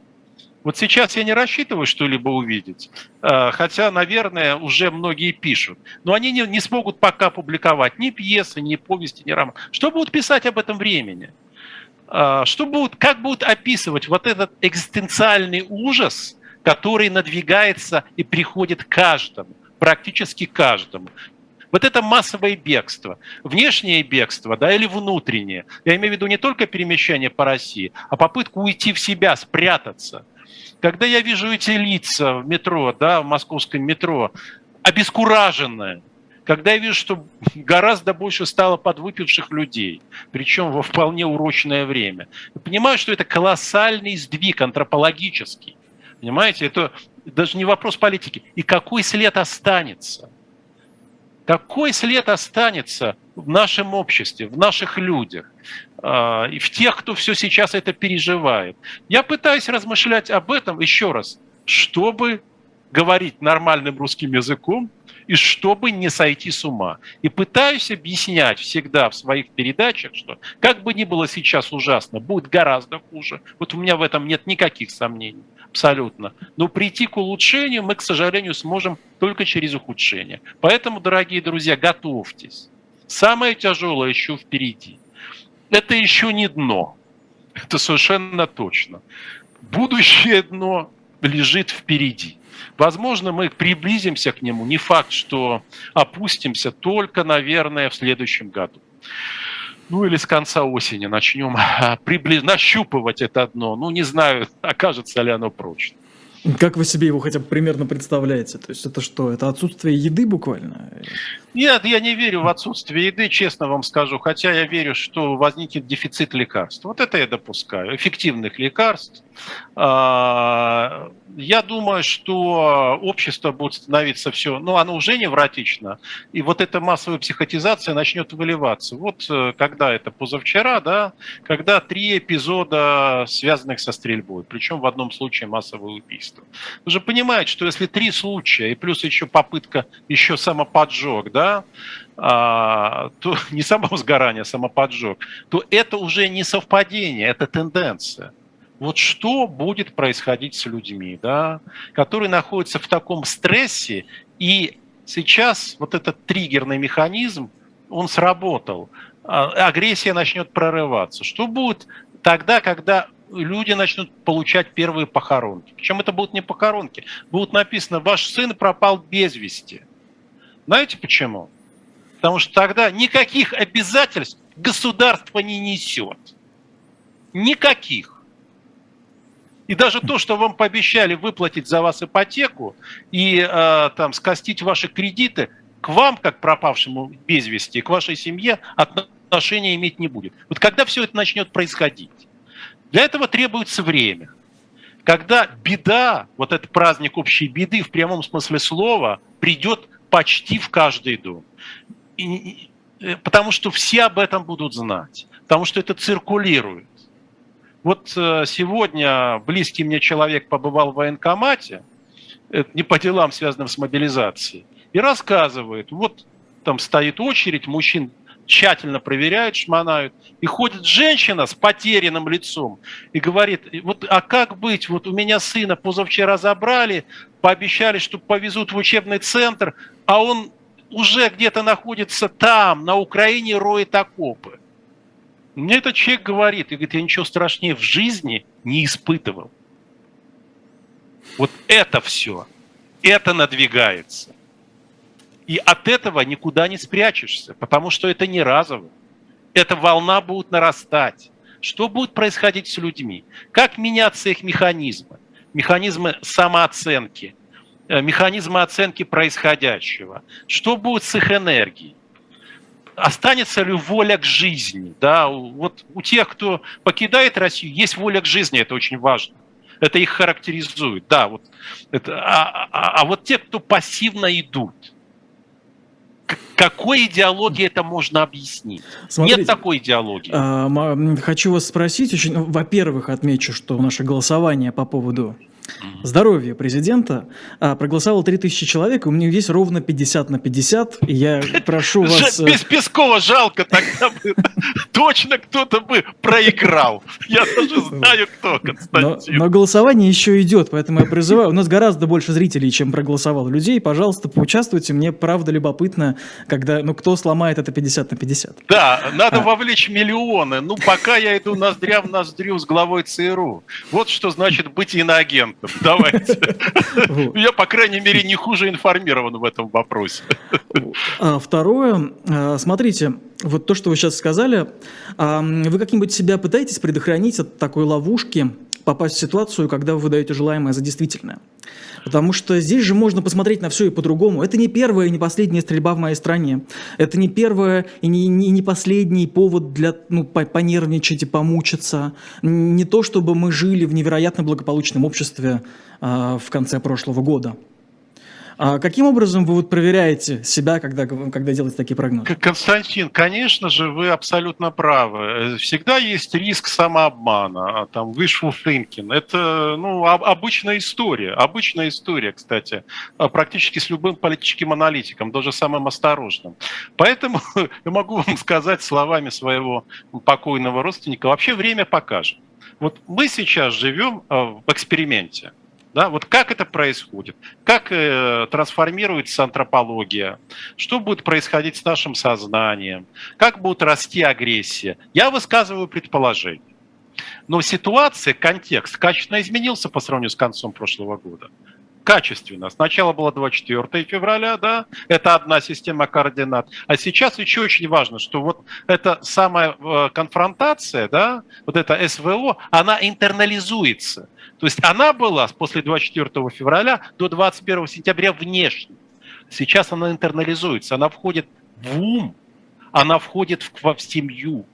Вот сейчас я не рассчитываю что-либо увидеть, э, хотя, наверное, уже многие пишут. Но они не, не смогут пока публиковать ни пьесы, ни повести, ни роман. Что будут писать об этом времени? Э, что будут, как будут описывать вот этот экзистенциальный ужас, который надвигается и приходит каждому, практически каждому. Вот это массовое бегство, внешнее бегство, да, или внутреннее. Я имею в виду не только перемещение по России, а попытку уйти в себя, спрятаться. Когда я вижу эти лица в метро, да, в московском метро, обескураженные, когда я вижу, что гораздо больше стало подвыпивших людей, причем во вполне урочное время, я понимаю, что это колоссальный сдвиг антропологический. Понимаете, это даже не вопрос политики. И какой след останется? Какой след останется в нашем обществе, в наших людях а, и в тех, кто все сейчас это переживает. Я пытаюсь размышлять об этом еще раз, чтобы говорить нормальным русским языком и чтобы не сойти с ума. И пытаюсь объяснять всегда в своих передачах, что как бы ни было сейчас ужасно, будет гораздо хуже. Вот у меня в этом нет никаких сомнений абсолютно. Но прийти к улучшению мы, к сожалению, сможем только через ухудшение. Поэтому, дорогие друзья, готовьтесь. Самое тяжелое еще впереди. Это еще не дно. Это совершенно точно. Будущее дно лежит впереди. Возможно, мы приблизимся к нему. Не факт, что опустимся только, наверное, в следующем году ну или с конца осени начнем а, прибли... нащупывать это дно. Ну, не знаю, окажется ли оно прочным. Как вы себе его хотя бы примерно представляете? То есть это что, это отсутствие еды буквально? Нет, я не верю в отсутствие еды, честно вам скажу. Хотя я верю, что возникнет дефицит лекарств. Вот это я допускаю. Эффективных лекарств. Я думаю, что общество будет становиться все, ну, оно уже невротично, и вот эта массовая психотизация начнет выливаться. Вот э, когда это позавчера, да, когда три эпизода, связанных со стрельбой, причем в одном случае массовое убийство. Вы же понимаете, что если три случая, и плюс еще попытка, еще самоподжог, да, а, то не самовозгорание, а самоподжог, то это уже не совпадение, это тенденция вот что будет происходить с людьми, да, которые находятся в таком стрессе, и сейчас вот этот триггерный механизм, он сработал, а, агрессия начнет прорываться. Что будет тогда, когда люди начнут получать первые похоронки? Причем это будут не похоронки, будут написано «Ваш сын пропал без вести». Знаете почему? Потому что тогда никаких обязательств государство не несет. Никаких. И даже то, что вам пообещали выплатить за вас ипотеку и э, там скостить ваши кредиты, к вам, как пропавшему без вести, к вашей семье отношения иметь не будет. Вот когда все это начнет происходить? Для этого требуется время. Когда беда, вот этот праздник общей беды в прямом смысле слова, придет почти в каждый дом. И, э, потому что все об этом будут знать. Потому что это циркулирует. Вот э, сегодня близкий мне человек побывал в военкомате, это не по делам, связанным с мобилизацией, и рассказывает, вот там стоит очередь, мужчин тщательно проверяют, шмонают, и ходит женщина с потерянным лицом и говорит, вот, а как быть, вот у меня сына позавчера забрали, пообещали, что повезут в учебный центр, а он уже где-то находится там, на Украине, роет окопы. Мне этот человек говорит, и говорит, я ничего страшнее в жизни не испытывал. Вот это все, это надвигается. И от этого никуда не спрячешься, потому что это не разово. Эта волна будет нарастать. Что будет происходить с людьми? Как меняться их механизмы? Механизмы самооценки, э, механизмы оценки происходящего. Что будет с их энергией? Останется ли воля к жизни. Да? Вот у тех, кто покидает Россию, есть воля к жизни, это очень важно. Это их характеризует. Да, вот это, а, а, а вот те, кто пассивно идут, какой идеологии это можно объяснить? Смотрите, Нет такой идеологии. А, хочу вас спросить, очень, во-первых, отмечу, что наше голосование по поводу здоровья президента а, проголосовало 3000 человек, и у меня есть ровно 50 на 50, и я прошу вас... Э, без Пескова жалко, тогда бы точно кто-то бы проиграл. Я даже знаю, кто, Константин. Но, но голосование еще идет, поэтому я призываю, у нас гораздо больше зрителей, чем проголосовало людей, пожалуйста, поучаствуйте, мне правда любопытно, когда, ну, кто сломает это 50 на 50. Да, надо а. вовлечь миллионы, ну, пока я иду ноздря в ноздрю с главой ЦРУ. Вот что значит быть иноагентом вариантов. Давайте. Я, по крайней мере, не хуже информирован в этом вопросе. А второе, а, смотрите, вот то, что вы сейчас сказали, а, вы как-нибудь себя пытаетесь предохранить от такой ловушки, попасть в ситуацию, когда вы выдаете желаемое за действительное? Потому что здесь же можно посмотреть на все и по-другому. Это не первая и не последняя стрельба в моей стране. Это не первая и не, не, не последний повод для ну, понервничать и помучиться. Не то, чтобы мы жили в невероятно благополучном обществе э, в конце прошлого года. А каким образом вы вот проверяете себя, когда, когда делаете такие прогнозы? Константин, конечно же, вы абсолютно правы. Всегда есть риск самообмана, а там wishful thinking. Это ну, обычная история. Обычная история, кстати, а практически с любым политическим аналитиком, даже самым осторожным. Поэтому я могу вам сказать словами своего покойного родственника, вообще время покажет. Вот мы сейчас живем в эксперименте. Да, вот как это происходит, как э, трансформируется антропология, что будет происходить с нашим сознанием, как будет расти агрессия. Я высказываю предположение. Но ситуация, контекст качественно изменился по сравнению с концом прошлого года. Качественно. Сначала было 24 февраля, да, это одна система координат. А сейчас еще очень важно, что вот эта самая э, конфронтация, да, вот эта СВО, она интернализуется. То есть она была после 24 февраля до 21 сентября внешней. Сейчас она интернализуется, она входит в ум, она входит в, в семью,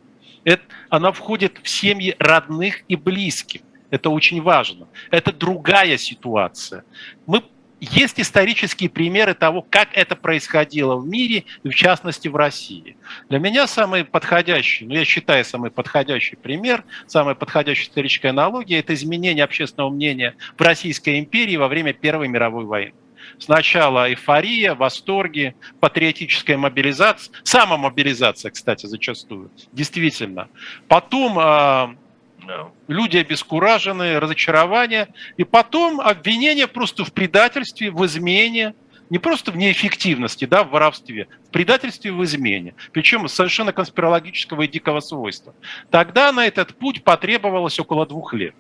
это, она входит в семьи родных и близких. Это очень важно. Это другая ситуация. Мы есть исторические примеры того, как это происходило в мире, и в частности в России. Для меня самый подходящий, ну я считаю самый подходящий пример, самая подходящая историческая аналогия – это изменение общественного мнения в Российской империи во время Первой мировой войны. Сначала эйфория, восторги, патриотическая мобилизация, самомобилизация, кстати, зачастую, действительно. Потом а, люди обескуражены, разочарование, и потом обвинение просто в предательстве, в измене, не просто в неэффективности, да, в воровстве, в предательстве, в измене, причем совершенно конспирологического и дикого свойства. Тогда на этот путь потребовалось около двух лет.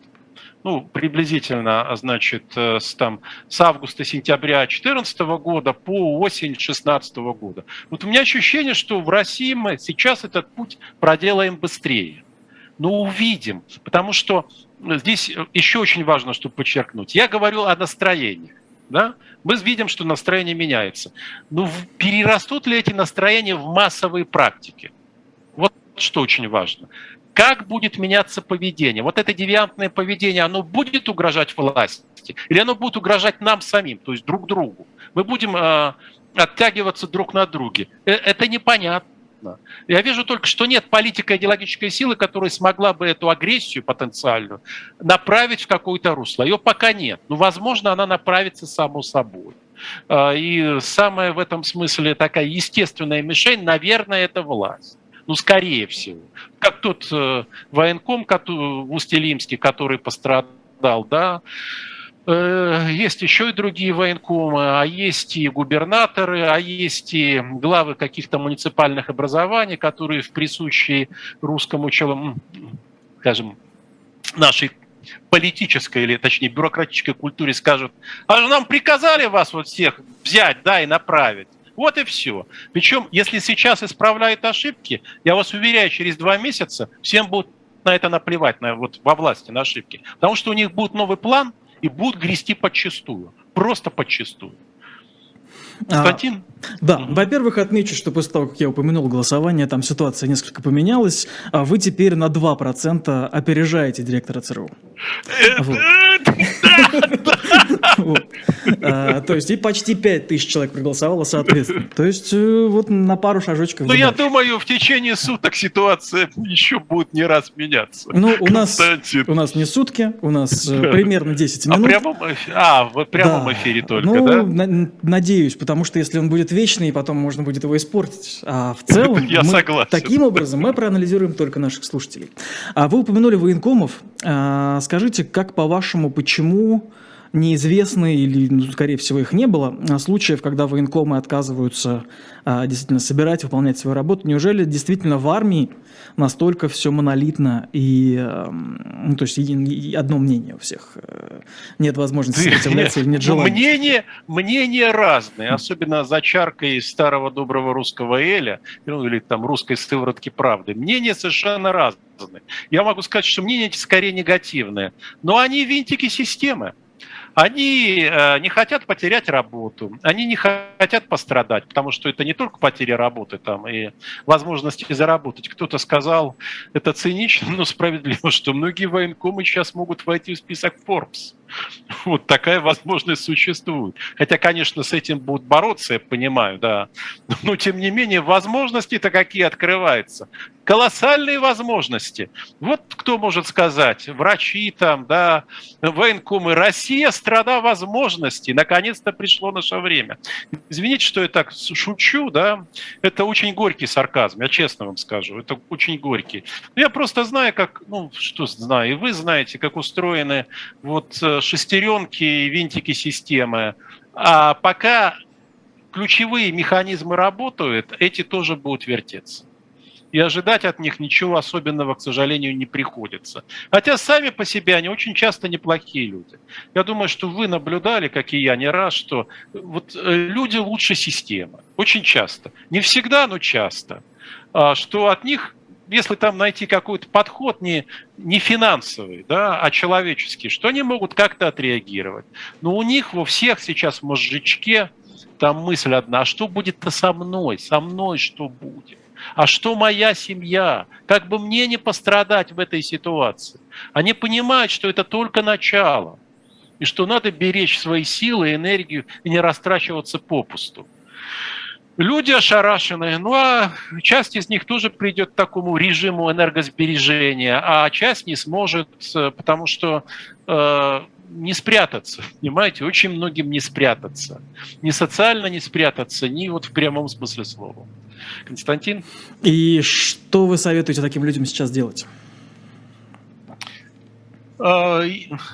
Ну, приблизительно, значит, э, с, там, с августа-сентября 2014 года по осень 2016 года. Вот у меня ощущение, что в России мы сейчас этот путь проделаем быстрее. Но увидим, потому что здесь еще очень важно, чтобы подчеркнуть. Я говорю о настроениях. Да? Мы видим, что настроение меняется. Но перерастут ли эти настроения в массовые практики? Вот что очень важно. Как будет меняться поведение? Вот это девиантное поведение, оно будет угрожать власти? Или оно будет угрожать нам самим, то есть друг другу? Мы будем э, оттягиваться друг на друге. Э, это непонятно. Я вижу только, что нет политико-идеологической силы, которая смогла бы эту агрессию потенциальную направить в какое-то русло. Ее пока нет. Но, возможно, она направится само собой. А, и самая в этом смысле такая естественная мишень, наверное, это власть. Ну, скорее всего. Как тот э, военком Устилимский, который пострадал, да, есть еще и другие военкомы, а есть и губернаторы, а есть и главы каких-то муниципальных образований, которые в присущей русскому человеку, скажем, нашей политической или, точнее, бюрократической культуре скажут, а нам приказали вас вот всех взять, да, и направить. Вот и все. Причем, если сейчас исправляют ошибки, я вас уверяю, через два месяца всем будут на это наплевать, на, вот во власти, на ошибки. Потому что у них будет новый план, и будут грести подчистую. Просто подчистую. Константин? А, да, mm во-первых, отмечу, что после того, как я упомянул голосование, там ситуация несколько поменялась, а вы теперь на 2% опережаете директора ЦРУ. Вот. А, то есть и почти 5 тысяч человек проголосовало соответственно. То есть э, вот на пару шажочков. Ну, я думаю, в течение суток ситуация еще будет не раз меняться. Ну, у нас, у нас не сутки, у нас э, примерно 10 а минут. А, а в прямом эфире только, ну, да? надеюсь, потому что если он будет вечный, потом можно будет его испортить. А в целом, я согласен. таким образом мы проанализируем только наших слушателей. А вы упомянули военкомов. Скажите, как по-вашему, почему неизвестны, или, ну, скорее всего, их не было, а случаев, когда военкомы отказываются а, действительно собирать, выполнять свою работу. Неужели действительно в армии настолько все монолитно и, а, ну, то есть, и, и одно мнение у всех? Э, нет возможности сопротивляться или нет желания? Мнения, мнения разные, особенно за чаркой старого доброго русского Эля, ну, или там русской сыворотки правды. Мнения совершенно разные. Я могу сказать, что мнения эти скорее негативные, но они винтики системы. Они э, не хотят потерять работу, они не хотят пострадать, потому что это не только потеря работы там и возможности заработать. Кто-то сказал, это цинично, но справедливо, что многие военкомы сейчас могут войти в список Forbes. Вот такая возможность существует. Хотя, конечно, с этим будут бороться, я понимаю, да. Но, тем не менее, возможности-то какие открываются. Колоссальные возможности. Вот кто может сказать, врачи там, да, военкомы. Россия – страна возможностей. Наконец-то пришло наше время. Извините, что я так шучу, да. Это очень горький сарказм, я честно вам скажу. Это очень горький. Но я просто знаю, как, ну, что знаю, и вы знаете, как устроены вот э, шестеренки и винтики системы. А пока ключевые механизмы работают, эти тоже будут вертеться. И ожидать от них ничего особенного, к сожалению, не приходится. Хотя сами по себе они очень часто неплохие люди. Я думаю, что вы наблюдали, как и я, не раз, что вот э, люди лучше системы. Очень часто. Не всегда, но часто. А что от них если там найти какой-то подход не, не финансовый, да, а человеческий, что они могут как-то отреагировать. Но у них во всех сейчас в мозжечке там мысль одна, а что будет-то со мной, со мной что будет? А что моя семья? Как бы мне не пострадать в этой ситуации? Они понимают, что это только начало, и что надо беречь свои силы, энергию и не растрачиваться попусту. Люди ошарашены, ну а часть из них тоже придет к такому режиму энергосбережения, а часть не сможет, э, потому что э, не спрятаться, понимаете, очень многим не спрятаться. Ни социально не спрятаться, ни вот в прямом смысле слова. Константин? И что вы советуете таким людям сейчас делать? Э,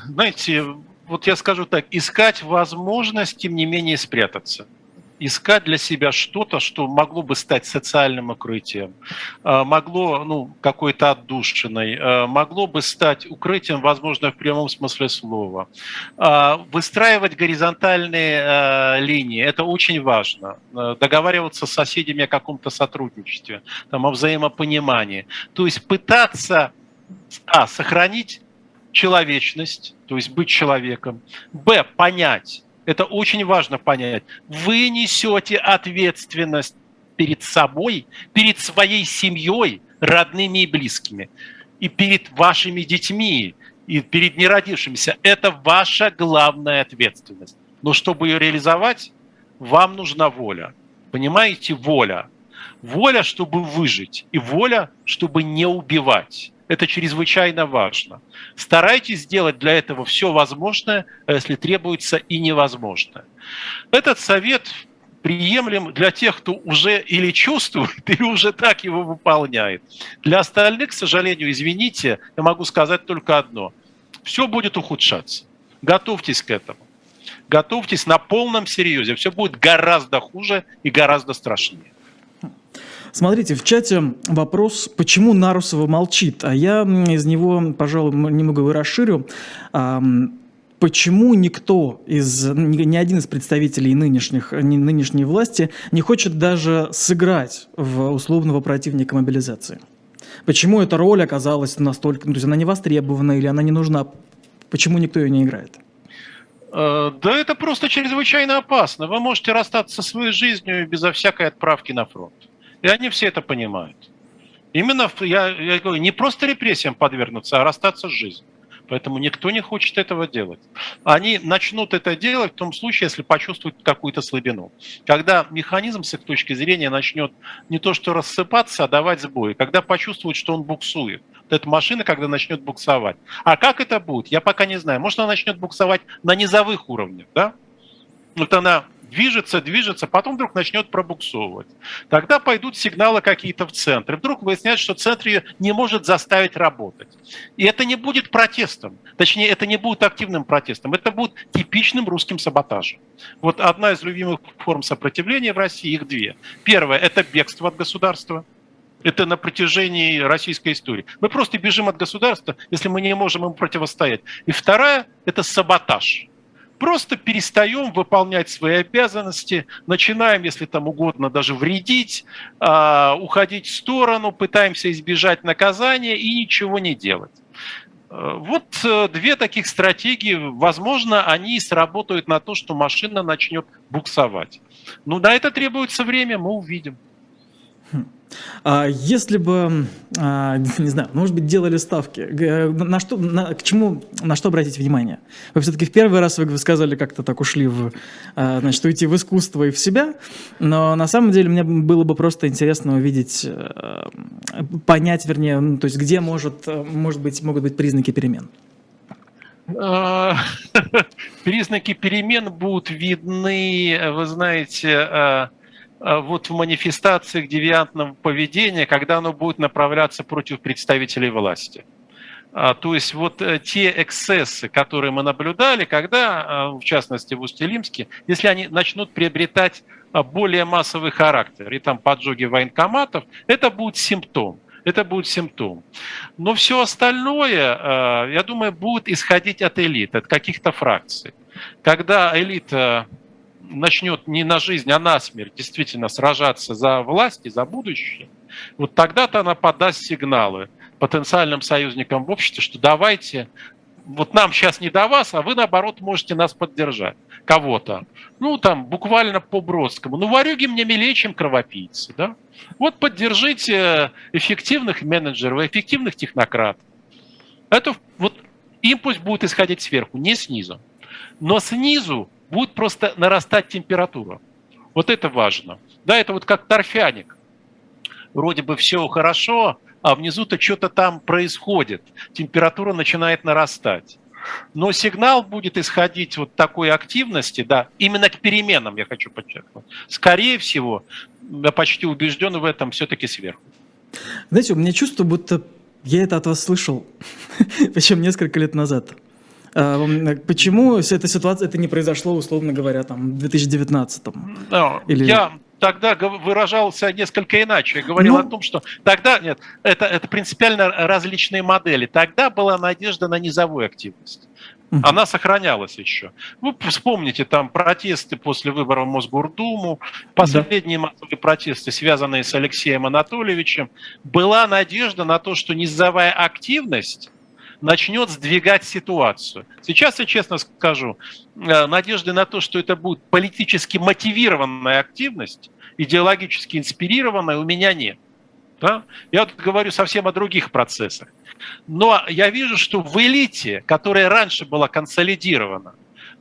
знаете, вот я скажу так, искать возможность, тем не менее, спрятаться – искать для себя что-то, что могло бы стать социальным укрытием, а, могло, ну, какой-то отдушиной, а, могло бы стать укрытием, возможно, в прямом смысле слова. А, выстраивать горизонтальные линии – это очень важно. Договариваться с соседями о каком-то сотрудничестве, там, о взаимопонимании. То есть пытаться А. Сохранить человечность, то есть быть человеком. Б. Понять. Это очень важно понять. Вы несете ответственность перед собой, перед своей семьей, родными и близкими, и перед вашими детьми, и перед неродившимися. Это ваша главная ответственность. Но чтобы ее реализовать, вам нужна воля. Понимаете, воля. Воля, чтобы выжить, и воля, чтобы не убивать. Это чрезвычайно важно. Старайтесь сделать для этого все возможное, а если требуется и невозможное. Этот совет приемлем для тех, кто уже или чувствует, или уже так его выполняет. Для остальных, к сожалению, извините, я могу сказать только одно. Все будет ухудшаться. Готовьтесь к этому. Готовьтесь на полном серьезе. Все будет гораздо хуже и гораздо страшнее. Смотрите, в чате вопрос, почему Нарусова молчит, а я из него, пожалуй, немного его расширю. Почему никто из, ни один из представителей нынешних, нынешней власти не хочет даже сыграть в условного противника мобилизации? Почему эта роль оказалась настолько, ну, то есть она не востребована или она не нужна? Почему никто ее не играет? Э, да это просто чрезвычайно опасно. Вы можете расстаться со своей жизнью безо всякой отправки на фронт. И они все это понимают. Именно, я, я говорю, не просто репрессиям подвергнуться, а расстаться с жизнью. Поэтому никто не хочет этого делать. Они начнут это делать в том случае, если почувствуют какую-то слабину. Когда механизм с их точки зрения начнет не то что рассыпаться, а давать сбои. Когда почувствуют, что он буксует. Вот эта машина, когда начнет буксовать. А как это будет, я пока не знаю. Может, она начнет буксовать на низовых уровнях, да? Вот она движется, движется, потом вдруг начнет пробуксовывать. Тогда пойдут сигналы какие-то в центр. Вдруг выясняется, что центр ее не может заставить работать. И это не будет протестом. Точнее, это не будет активным протестом. Это будет типичным русским саботажем. Вот одна из любимых форм сопротивления в России, их две. Первое – это бегство от государства. Это на протяжении российской истории. Мы просто бежим от государства, если мы не можем ему противостоять. И вторая – это саботаж просто перестаем выполнять свои обязанности, начинаем, если там угодно, даже вредить, а, уходить в сторону, пытаемся избежать наказания и ничего не делать. Э, вот э, две таких стратегии, возможно, они сработают на то, что машина начнет буксовать. Но ну, на это требуется время, мы увидим. А если бы, а, не знаю, может быть, делали ставки, на что, на, к чему, на что обратить внимание? Вы все-таки в первый раз вы сказали, как-то так ушли в, а, значит, уйти в искусство и в себя, но на самом деле мне было бы просто интересно увидеть, э, понять, вернее, ну, то есть где может, может быть, могут быть признаки перемен. Признаки перемен будут видны, вы знаете, Э, вот в манифестациях девиантного поведения, когда оно будет направляться против представителей власти. А, то есть вот э, те эксцессы, которые мы наблюдали, когда, э, в частности в Усть-Илимске, если они начнут приобретать более массовый характер, и там поджоги военкоматов, это будет симптом. Это будет симптом. Но все остальное, я думаю, будет исходить от элит, от каких-то фракций. Когда элита начнет не на жизнь, а на смерть действительно сражаться за власть и за будущее, вот тогда-то она подаст сигналы потенциальным союзникам в обществе, что давайте, вот нам сейчас не до вас, а вы, наоборот, можете нас поддержать, кого-то. Ну, там, буквально по Бродскому. Ну, варюги мне милее, чем кровопийцы, да? Вот поддержите эффективных менеджеров, эффективных технократов. Это вот импульс будет исходить сверху, не снизу. Но снизу будет просто нарастать температура. Вот это важно. Да, это вот как торфяник. Вроде бы все хорошо, а внизу-то что-то там происходит. Температура начинает нарастать. Но сигнал будет исходить вот такой активности, да, именно к переменам, я хочу подчеркнуть. Скорее всего, я почти убежден в этом, все-таки сверху. Знаете, у меня чувство, будто я это от вас слышал, причем несколько лет назад. А, почему эта ситуация, это не произошло, условно говоря, там, в 2019 no, Или... Я тогда выражался несколько иначе. Я говорил ну... о том, что тогда, нет, это, это принципиально различные модели. Тогда была надежда на низовую активность. Она сохранялась еще. Вы вспомните там протесты после выборов в Мосгордуму, последние да. массовые протесты, связанные с Алексеем Анатольевичем. Была надежда на то, что низовая активность начнет сдвигать ситуацию. Сейчас я честно скажу, э, надежды на то, что это будет политически мотивированная активность, идеологически инспирированная, у меня нет. Да? Я вот говорю совсем о других процессах. Но я вижу, что в элите, которая раньше была консолидирована,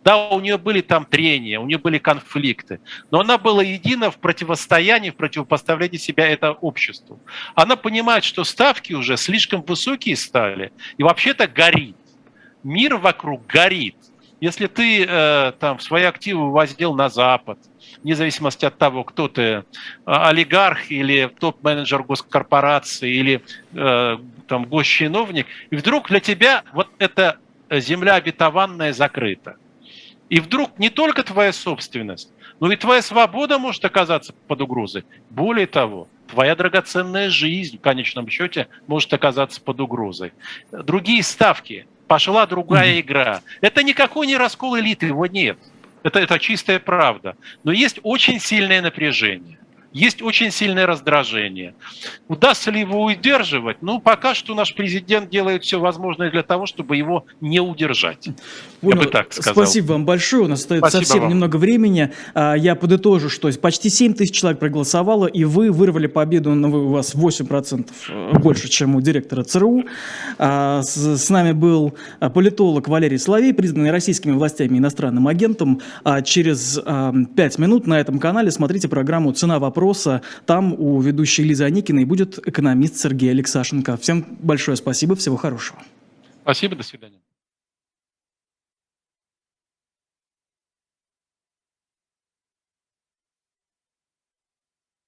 да, у нее были там трения, у нее были конфликты, но она была едина в противостоянии, в противопоставлении себя это обществу. Она понимает, что ставки уже слишком высокие стали, и вообще-то горит. Мир вокруг горит. Если ты э, там свои активы воздел на Запад, вне зависимости от того, кто ты, э, олигарх или топ-менеджер госкорпорации или э, там госчиновник, и вдруг для тебя вот эта земля обетованная закрыта. И вдруг не только твоя собственность, но и твоя свобода может оказаться под угрозой. Более того, твоя драгоценная жизнь в конечном счете может оказаться под угрозой. Другие ставки, пошла другая mm-hmm. игра. Это никакой не раскол элиты, его нет. Это, это чистая правда. Но есть очень сильное напряжение. Есть очень сильное раздражение. Удастся ли его удерживать? Ну, пока что наш президент делает все возможное для того, чтобы его не удержать. Понял. Я бы так сказал. Спасибо вам большое. У нас остается Спасибо совсем вам. немного времени. А, я подытожу, что почти 7 тысяч человек проголосовало, и вы вырвали победу, ну, у вас 8% э, больше, чем у директора ЦРУ. А, с нами был а, политолог Валерий Соловей, признанный российскими властями иностранным агентом. Через 5 минут на этом канале смотрите программу «Цена вопроса» вопроса. Там у ведущей Лизы Аникиной будет экономист Сергей Алексашенко. Всем большое спасибо, всего хорошего. Спасибо, до свидания.